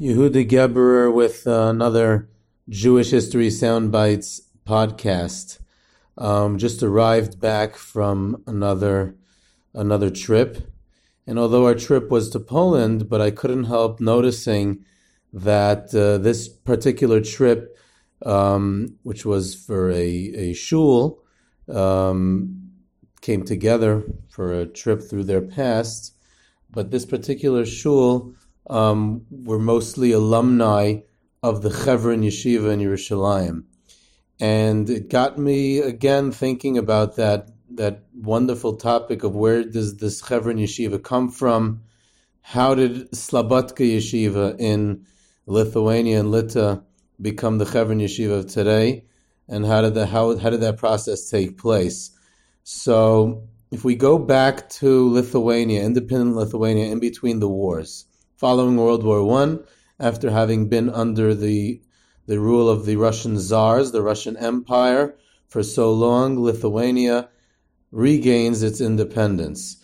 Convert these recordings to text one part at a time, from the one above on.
Yehuda Geberer with uh, another Jewish History Soundbites podcast. Um, just arrived back from another another trip, and although our trip was to Poland, but I couldn't help noticing that uh, this particular trip, um, which was for a a shul, um, came together for a trip through their past, but this particular shul um, were mostly alumni of the Chevron Yeshiva in Yerushalayim. And it got me again thinking about that that wonderful topic of where does this Chevron Yeshiva come from? How did Slabodka Yeshiva in Lithuania and Lita become the Chevron Yeshiva of today? And how did that how, how did that process take place? So if we go back to Lithuania, independent Lithuania, in between the wars, following World War One, after having been under the the rule of the Russian Tsars, the Russian Empire, for so long, Lithuania regains its independence.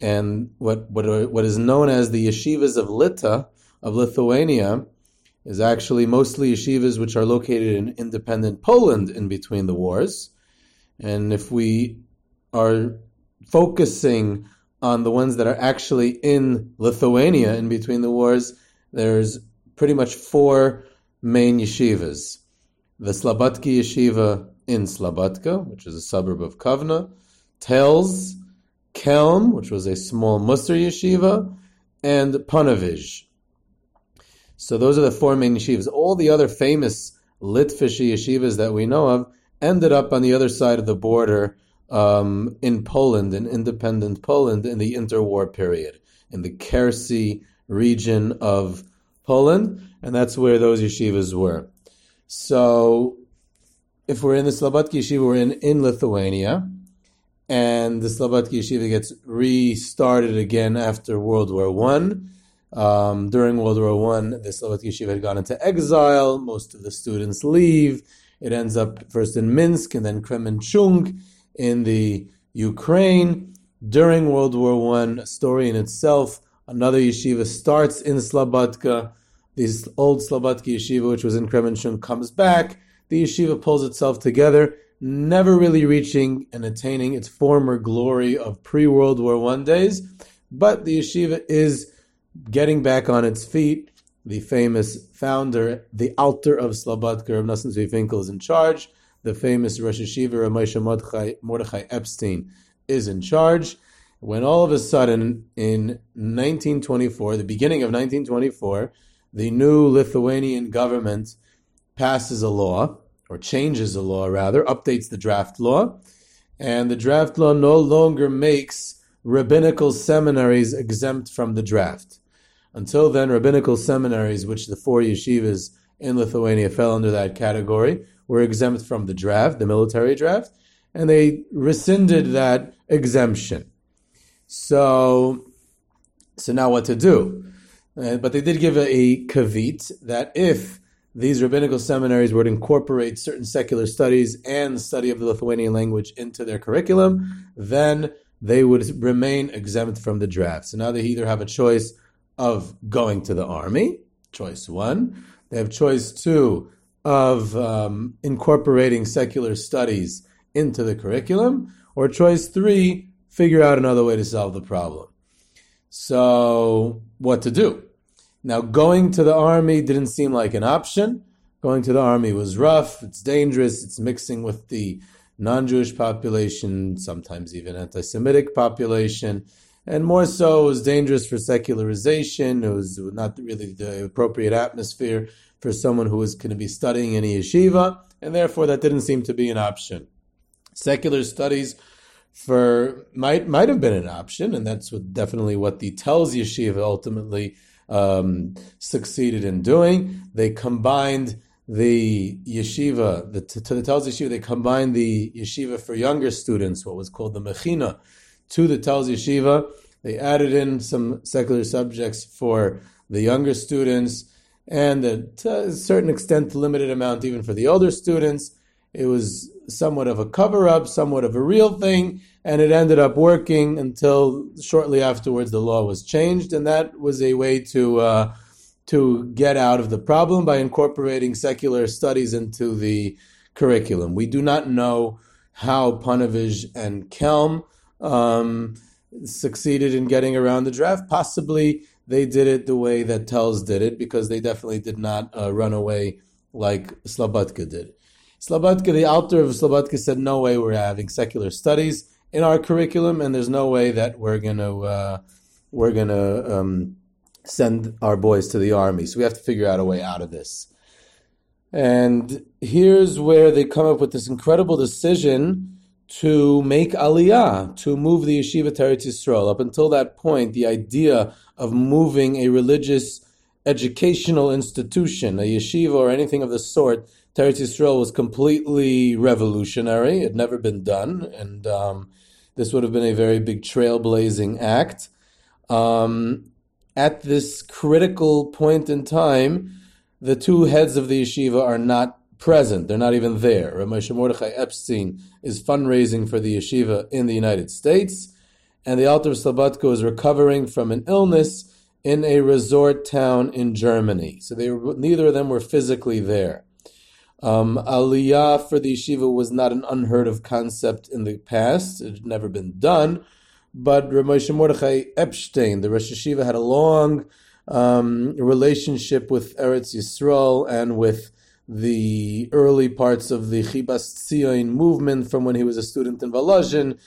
And what, what, are, what is known as the yeshivas of Lita, of Lithuania, is actually mostly yeshivas which are located in independent Poland in between the wars. And if we are focusing on the ones that are actually in Lithuania in between the wars, there's pretty much four main yeshivas. The Slabodki yeshiva in Slabodka, which is a suburb of Kovna, Tels, Kelm, which was a small Musar yeshiva, and Panovij. So those are the four main yeshivas. All the other famous Litvish yeshivas that we know of ended up on the other side of the border um, in Poland, in independent Poland, in the interwar period, in the Kherson region of Poland, and that's where those yeshivas were. So, if we're in the Slabodki yeshiva, we're in, in Lithuania, and the Slabodki yeshiva gets restarted again after World War One. Um, during World War One, the Slabodki yeshiva had gone into exile. Most of the students leave. It ends up first in Minsk and then Kremenchuk in the Ukraine during World War One. A story in itself. Another yeshiva starts in Slabodka. This old Slabodka yeshiva, which was in Kremenchuk, comes back. The yeshiva pulls itself together, never really reaching and attaining its former glory of pre-World War One days. But the yeshiva is getting back on its feet. The famous founder, the Alter of Slabodka, Rav Nosson Tzvi Finkel, is in charge the famous Rosh Hayeshiva Moshe Mordechai Epstein is in charge. When all of a sudden, in 1924, the beginning of 1924, the new Lithuanian government passes a law, or changes a law rather, updates the draft law, and the draft law no longer makes rabbinical seminaries exempt from the draft. Until then, rabbinical seminaries, which the four yeshivas in Lithuania fell under that category, were exempt from the draft, the military draft, and they rescinded that exemption. So, so now what to do? Uh, but they did give a, a kavit that if these rabbinical seminaries would incorporate certain secular studies and study of the Lithuanian language into their curriculum, then they would remain exempt from the draft. So now they either have a choice of going to the army, choice one. They have choice two of um, incorporating secular studies into the curriculum, or choice three, figure out another way to solve the problem. So, what to do? Now, going to the army didn't seem like an option. Going to the army was rough, it's dangerous, it's mixing with the non Jewish population, sometimes even anti Semitic population. And more so, it was dangerous for secularization. It was not really the appropriate atmosphere for someone who was going to be studying in a yeshiva, and therefore that didn't seem to be an option. Secular studies for might might have been an option, and that's what, definitely what the Telz Yeshiva ultimately um, succeeded in doing. They combined the yeshiva the, to, the Telz Yeshiva. They combined the yeshiva for younger students, what was called the Mechina, to the Telz Yeshiva. They added in some secular subjects for the younger students and to a certain extent, limited amount even for the older students. It was somewhat of a cover up, somewhat of a real thing, and it ended up working until shortly afterwards the law was changed, and that was a way to uh, to get out of the problem by incorporating secular studies into the curriculum. We do not know how Panovich and Kelm um, succeeded in getting around the draft. Possibly they did it the way that Telz did it, because they definitely did not uh, run away like Slobodka did. Slobodka, the Alter of Slobodka, said, "No way we're having secular studies in our curriculum, and there's no way that we're gonna uh, we're gonna um, send our boys to the army. So we have to figure out a way out of this." And here's where they come up with this incredible decision to make aliyah, to move the yeshiva to Eretz Yisrael. Up until that point, the idea of moving a religious educational institution, a yeshiva or anything of the sort, to Eretz Yisrael was completely revolutionary. It had never been done, and um, this would have been a very big trailblazing act. Um, at this critical point in time, the two heads of the yeshiva are not present. They're not even there. Moshe Mordechai Epstein is fundraising for the yeshiva in the United States, and the Alter of Slobodka is recovering from an illness in a resort town in Germany. So they were, neither of them were physically there. Um, aliyah for the yeshiva was not an unheard of concept in the past. It had never been done. But Ramosha Mordechai Epstein, the Rosh Yeshiva, had a long um, relationship with Eretz Yisrael and with the early parts of the Chibas Tzion movement from when he was a student in Volozhin.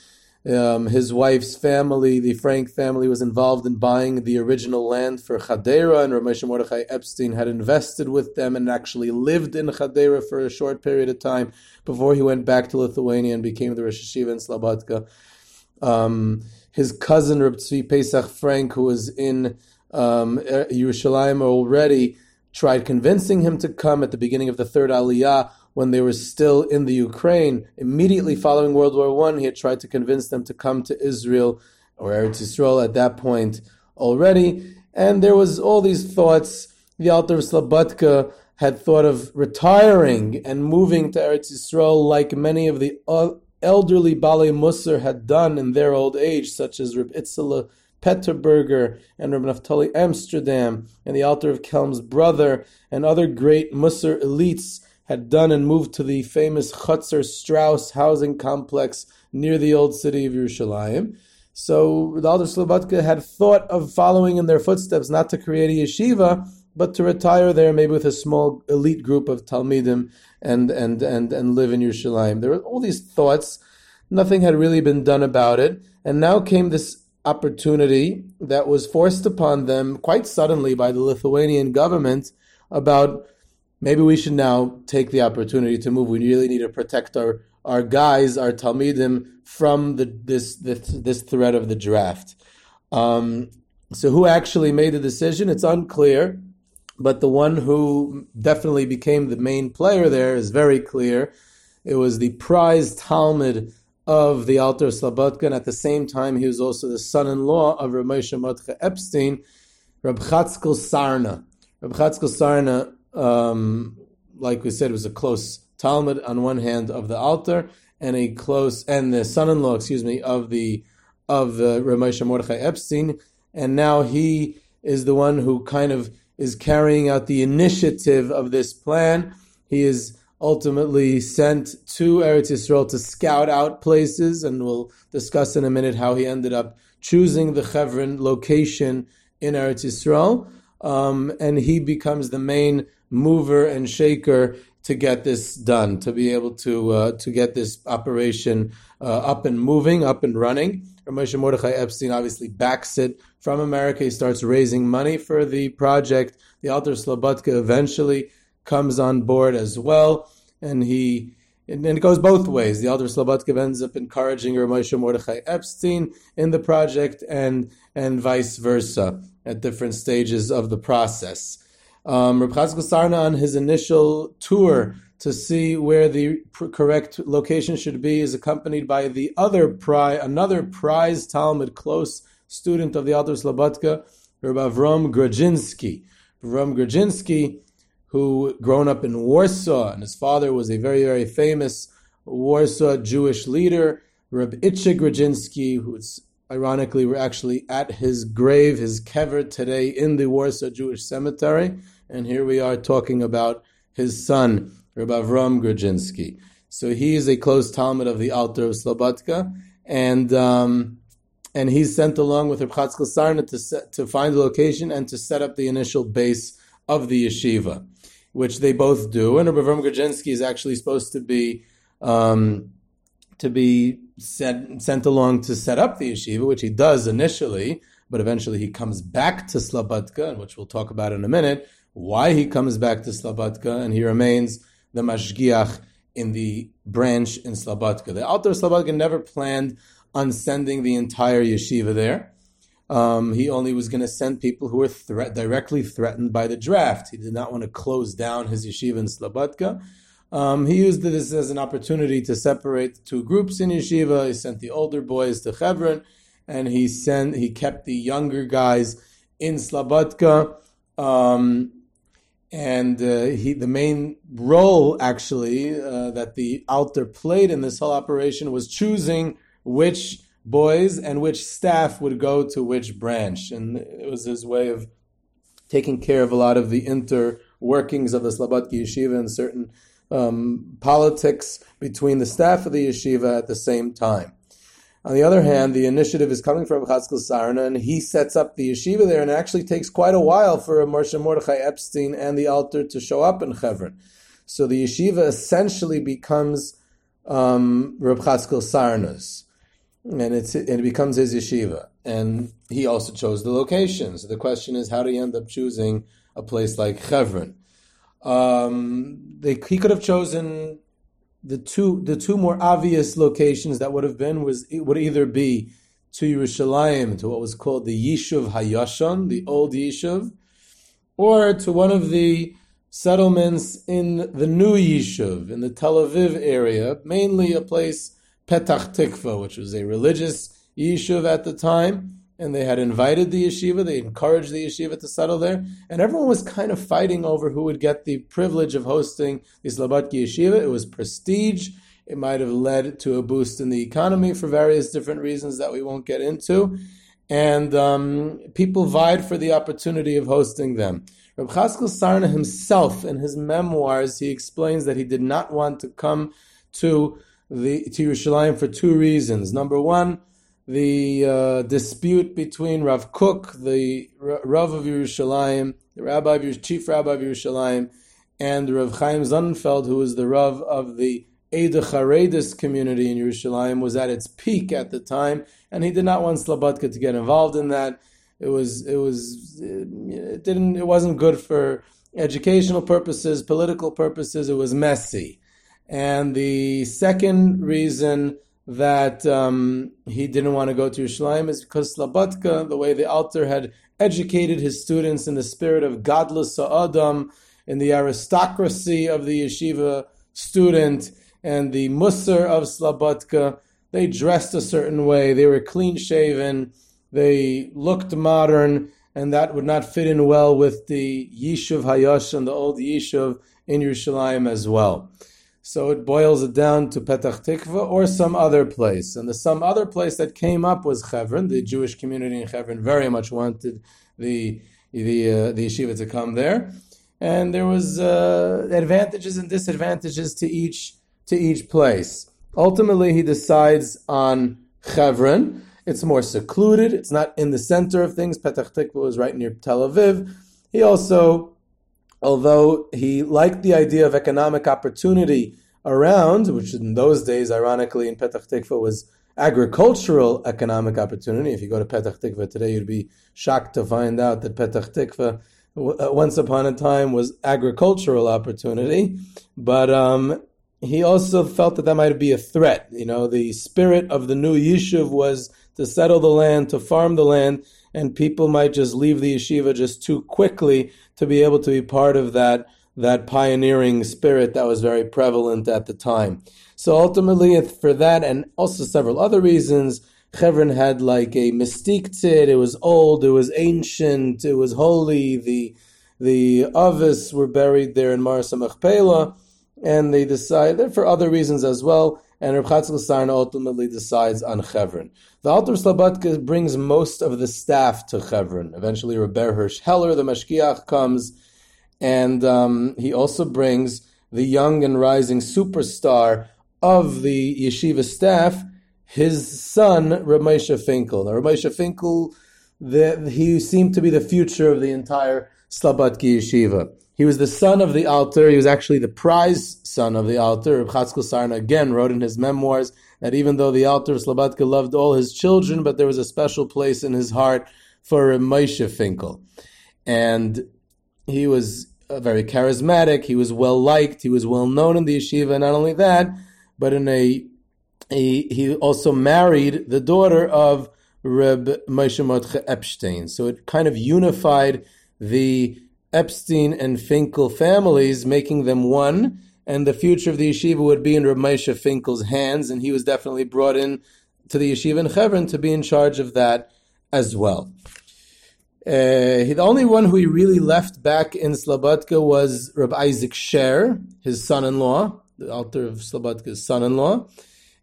Um, his wife's family, the Frank family, was involved in buying the original land for Chadera, and Ramesh Mordechai Epstein had invested with them and actually lived in Chadera for a short period of time before he went back to Lithuania and became the Rosh Yeshiva in Slobodka. Um, his cousin, Reb Tzvi Pesach Frank, who was in um, Yerushalayim already, tried convincing him to come at the beginning of the third Aliyah when they were still in the Ukraine. Immediately following World War One, he had tried to convince them to come to Israel or Eretz Yisrael at that point already. And there was all these thoughts. The Alter of Slobodka had thought of retiring and moving to Eretz Yisrael like many of the elderly Bale Musar had done in their old age, such as Reb Itzela Peterburger and Rabbi Naftali Amsterdam and the Alter of Kelm's brother and other great Musar elites had done and moved to the famous Chutzer Strauss housing complex near the old city of Yerushalayim. So the Alter Slobodka had thought of following in their footsteps, not to create a yeshiva, but to retire there, maybe with a small elite group of Talmidim and and and and live in Yerushalayim. There were all these thoughts. Nothing had really been done about it, and now came this opportunity that was forced upon them quite suddenly by the Lithuanian government about maybe we should now take the opportunity to move. We really need to protect our, our guys, our Talmidim, from the, this, this, this threat of the draft. Um, so who actually made the decision? It's unclear, but the one who definitely became the main player there is very clear. It was the prized Talmid of the Alter Slobodka, and at the same time, he was also the son-in-law of Ramosha Mordechai Epstein, Chatzkel Sarna. Chatzkel Sarna um, like we said, was a close Talmid on one hand of the Alter, and a close and the son-in-law, excuse me, of the of the Ramosha Mordechai Epstein, and now he is the one who kind of is carrying out the initiative of this plan. He is ultimately sent to Eretz Yisrael to scout out places, and we'll discuss in a minute how he ended up choosing the Chevron location in Eretz Yisrael. Um, and he becomes the main mover and shaker to get this done, to be able to uh, to get this operation uh, up and moving, up and running. Ramosha Mordechai Epstein obviously backs it from America. He starts raising money for the project. The Alter Slobodka eventually comes on board as well, and he and it goes both ways. The Alter Slobodka ends up encouraging Ramosha Mordechai Epstein in the project, and and vice versa at different stages of the process. Um, Reb Sarna on his initial tour to see where the pr- correct location should be is accompanied by the other prize, another prize Talmid close student of the Alter Slobodka, Reb Avram Grodzinski. Avram Grodzinski, who grown up in Warsaw, and his father was a very, very famous Warsaw Jewish leader, Reb Itchik Grodzinski, who was ironically, we're actually at his grave, his kever today in the Warsaw Jewish Cemetery. And here we are talking about his son, Reb Avram Grodzinski. So he is a close Talmid of the Alter of Slobodka, and um, and he's sent along with Reb Chatzkel Sarna to set, to find the location and to set up the initial base of the yeshiva, which they both do. And Rabbi Avram Grodzinski is actually supposed to be um, to be sent, sent along to set up the yeshiva, which he does initially, but eventually he comes back to Slobodka, which we'll talk about in a minute, why he comes back to Slobodka, and he remains the mashgiach in the branch in Slobodka. The Alter Slobodka never planned on sending the entire yeshiva there. Um, he only was going to send people who were threat, directly threatened by the draft. He did not want to close down his yeshiva in Slobodka. Um, he used this as an opportunity to separate two groups in yeshiva. He sent the older boys to Hebron, and he sent he kept the younger guys in Slobodka. Um, and uh, he the main role actually uh, that the Alter played in this whole operation was choosing which boys and which staff would go to which branch, and it was his way of taking care of a lot of the inter workings of the Slobodka yeshiva and certain um, politics between the staff of the yeshiva at the same time. On the other hand, the initiative is coming from Chatzkel Sarna, and he sets up the yeshiva there, and it actually takes quite a while for Moshe Mordechai Epstein and the Alter to show up in Hebron. So the yeshiva essentially becomes um, Reb Chatzkel Sarna's, and, it's, and it becomes his yeshiva. And he also chose the location. So the question is, how do you end up choosing a place like Hebron? Um, they, he could have chosen the two the two more obvious locations that would have been was it would either be to Yerushalayim to what was called the Yishuv Hayashon, the old Yishuv, or to one of the settlements in the new Yishuv in the Tel Aviv area, mainly a place Petach Tikva, which was a religious yeshiva at the time, and they had invited the yeshiva, they encouraged the yeshiva to settle there, and everyone was kind of fighting over who would get the privilege of hosting the Slobodka yeshiva. It was prestige. It might have led to a boost in the economy for various different reasons that we won't get into. And um, people vied for the opportunity of hosting them. Reb Chaskel Sarna himself, in his memoirs, he explains that he did not want to come to the to Yerushalayim for two reasons. Number one, the uh, dispute between Rav Kook, the Rav of Yerushalayim, the Rabbi of, chief Rabbi of Yerushalayim, and Rav Chaim Sonnenfeld, who was the Rav of the Eda Charedis community in Yerushalayim, was at its peak at the time, and he did not want Slobodka to get involved in that. It was it was it didn't it wasn't good for educational purposes, political purposes. It was messy, and the second reason that um, he didn't want to go to Yerushalayim is because Slobodka, the way the Alter had educated his students in the spirit of gadlus ha'adam, in the aristocracy of the yeshiva student, and the Musar of Slobodka, they dressed a certain way, they were clean shaven, they looked modern, and that would not fit in well with the Yishuv Hayosh and the old Yishuv in Yerushalayim as well. So it boils it down to Petach Tikva or some other place. And the some other place that came up was Hebron. The Jewish community in Hebron very much wanted the the uh, the yeshiva to come there, and there was uh, advantages and disadvantages to each to each place. Ultimately, he decides on Hebron. It's more secluded. It's not in the center of things. Petach Tikva was right near Tel Aviv. He also although he liked the idea of economic opportunity around, which in those days, ironically, in Petach Tikva was agricultural economic opportunity. If you go to Petach Tikva today, you'd be shocked to find out that Petach Tikva uh, once upon a time was agricultural opportunity, but um, he also felt that that might be a threat. You know, the spirit of the new yishuv was to settle the land, to farm the land, and people might just leave the yeshiva just too quickly to be able to be part of that that pioneering spirit that was very prevalent at the time. So ultimately, for that and also several other reasons, Hebron had like a mystique to it. It was old, it was ancient, it was holy. The the Avis were buried there in Me'aras Machpelah, and they decided for other reasons as well. And Chatzkel Sarna ultimately decides on Chevron. The Alter Slabodka brings most of the staff to Chevron. Eventually, Rebbe Hirsch Heller, the Mashgiach, comes, and um, he also brings the young and rising superstar of the yeshiva staff, his son, Ramesha Finkel. Now, Ramesha Finkel, the, he seemed to be the future of the entire Slabodka yeshiva. He was the son of the Alter. He was actually the prize son of the Alter. Reb Chatzkel Sarna again wrote in his memoirs that even though the Alter of Slobodka loved all his children, but there was a special place in his heart for Moshe Finkel. And he was uh, very charismatic. He was well liked. He was well known in the yeshiva. Not only that, but in a, a he also married the daughter of Reb Moshe Mordechai Epstein. So it kind of unified the Epstein and Finkel families, making them one, and the future of the yeshiva would be in Moshe Finkel's hands, and he was definitely brought in to the yeshiva in Hebron to be in charge of that as well. Uh, the only one who he really left back in Slobodka was Rabbi Isaac Sher, his son-in-law, the Alter of Slobodka's son-in-law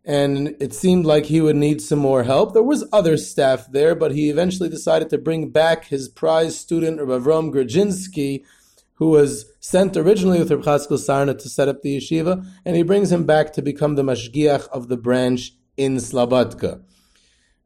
and it seemed like he would need some more help. There was other staff there, but he eventually decided to bring back his prize student, Rav Avram Grodzinski, who was sent originally with Reb Chatzkel Sarna to set up the yeshiva, and he brings him back to become the mashgiach of the branch in Slabodka.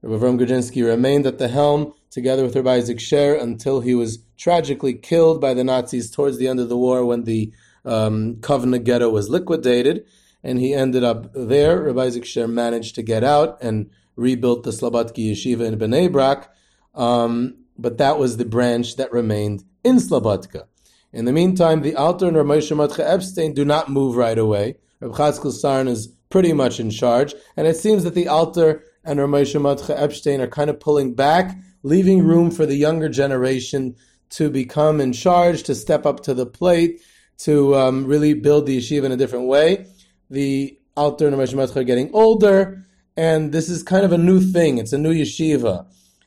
Rav Avram Grodzinski remained at the helm together with Rabbi Isaac Sher until he was tragically killed by the Nazis towards the end of the war when the um, Kovna ghetto was liquidated and he ended up there. Rabbi Isaac Sher managed to get out and rebuilt the Slobodki Yeshiva in Bnei Brak, um, but that was the branch that remained in Slobodka. In the meantime, the Alter and Rabbi Moshe Epstein do not move right away. Rabbi Chatzkel Sarn is pretty much in charge, and it seems that the Alter and Rabbi Moshe Epstein are kind of pulling back, leaving room for the younger generation to become in charge, to step up to the plate, to um, really build the yeshiva in a different way the Alter and getting older, and this is kind of a new thing. It's a new yeshiva.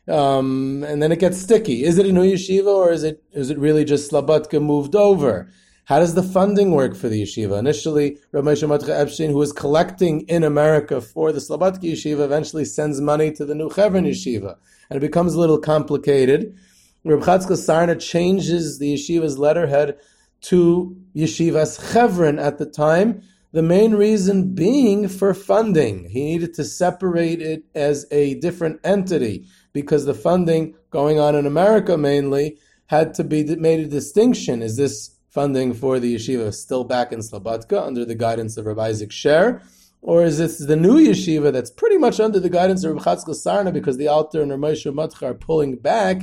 Um, and then it gets sticky. Is it a new yeshiva or is it is it really just Slabodka moved over? How does the funding work for the yeshiva? Initially, Rabbi Moshe Epstein, who was collecting in America for the Slabodka yeshiva, eventually sends money to the New Chevron yeshiva, and it becomes a little complicated. Reb Chatzkel Sarna changes the yeshiva's letterhead to Yeshivas Chevron at the time, the main reason being for funding. He needed to separate it as a different entity because the funding going on in America mainly had to be made a distinction. Is this funding for the yeshiva still back in Slobodka under the guidance of Rabbi Isaac Sher? Or is this the new yeshiva that's pretty much under the guidance of Rabbi Chatzkel Sarna because the Alter and Rabbi Matcha are pulling back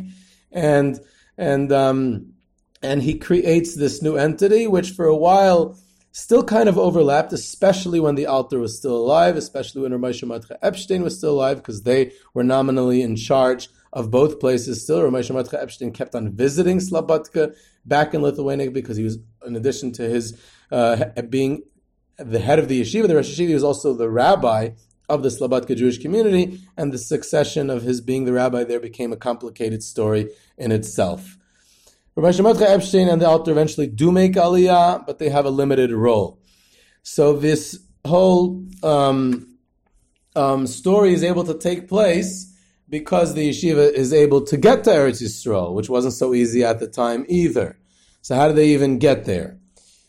and and um, and he creates this new entity, which for a while still kind of overlapped, especially when the Alter was still alive, especially when Ramesh Matcha Epstein was still alive, because they were nominally in charge of both places. Still, Ramesh Matcha Epstein kept on visiting Slabodka back in Lithuania because he was, in addition to his uh, being the head of the yeshiva, the Rosh Yeshiva, he was also the rabbi of the Slabodka Jewish community, and the succession of his being the rabbi there became a complicated story in itself. Rabbi Shemotcha Epstein and the Alter eventually do make Aliyah, but they have a limited role. So this whole um, um, story is able to take place because the yeshiva is able to get to Eretz Yisrael, which wasn't so easy at the time either. So how do they even get there?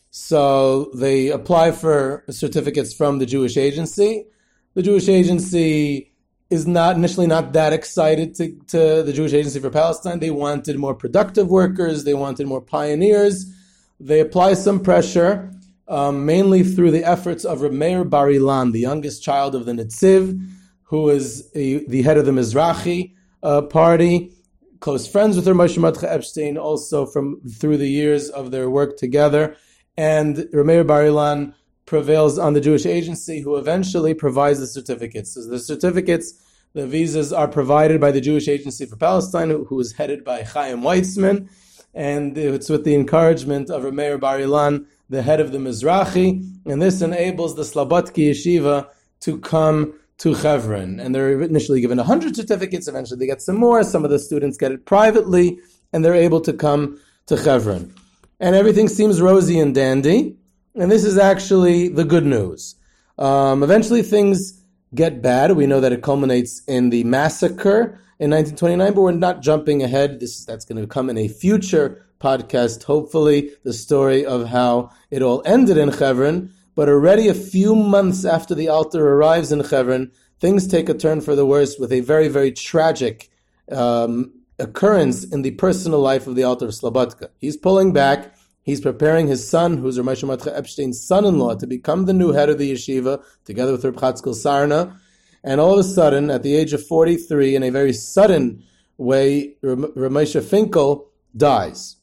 So they apply for certificates from the Jewish agency. The Jewish agency is not initially not that excited to, to the Jewish Agency for Palestine. They wanted more productive workers. They wanted more pioneers. They apply some pressure, um, mainly through the efforts of Reb Meir Bar Ilan, the youngest child of the Netziv, who is a, the head of the Mizrahi uh, party, close friends with Moshe Matcha Epstein, also from through the years of their work together. And Reb Meir Bar Ilan prevails on the Jewish agency, who eventually provides the certificates. So the certificates, the visas are provided by the Jewish Agency for Palestine, who is headed by Chaim Weizmann, and it's with the encouragement of Rameir Bar Ilan, the head of the Mizrahi, and this enables the Slabodki Yeshiva to come to Chevron. And they're initially given 100 certificates, eventually they get some more, some of the students get it privately, and they're able to come to Chevron. And everything seems rosy and dandy. And this is actually the good news. Um, eventually, things get bad. We know that it culminates in the massacre in 1929, but we're not jumping ahead. This that's going to come in a future podcast. Hopefully, the story of how it all ended in Hebron. But already a few months after the Alter arrives in Hebron, things take a turn for the worse with a very, very tragic um, occurrence in the personal life of the Alter of Slobodka. He's pulling back. He's preparing his son, who's Ramesh Matcha Epstein's son-in-law, to become the new head of the yeshiva, together with Reb Sarna. And all of a sudden, at the age of 43, in a very sudden way, Ramesh Finkel dies.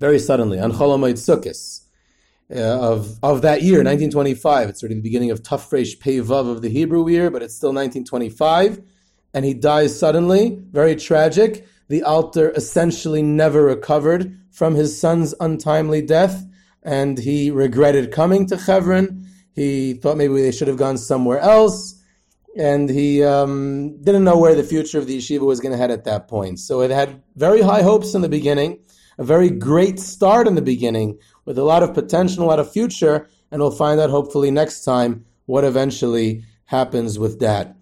Very suddenly, on Cholamayit Sukkos. Uh, of of that year, 1925. It's already the beginning of Tafresh Pei Vav of the Hebrew year, but it's still 1925, and he dies suddenly. Very tragic. The Alter essentially never recovered from his son's untimely death, and he regretted coming to Hebron. He thought maybe they should have gone somewhere else, and he um, didn't know where the future of the yeshiva was going to head at that point. So it had very high hopes in the beginning, a very great start in the beginning, with a lot of potential, a lot of future, and we'll find out hopefully next time what eventually happens with that.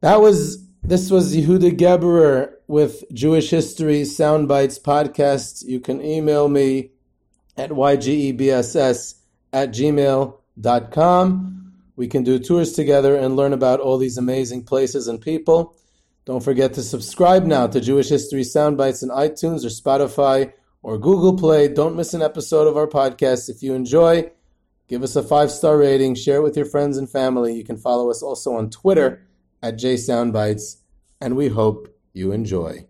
That was this was Yehuda Geberer with Jewish History Soundbites podcast. You can email me at ygebss at gmail.com. We can do tours together and learn about all these amazing places and people. Don't forget to subscribe now to Jewish History Soundbites in iTunes or Spotify or Google Play. Don't miss an episode of our podcast. If you enjoy, give us a five star rating, share it with your friends and family. You can follow us also on Twitter at JSoundbites, and we hope you enjoy.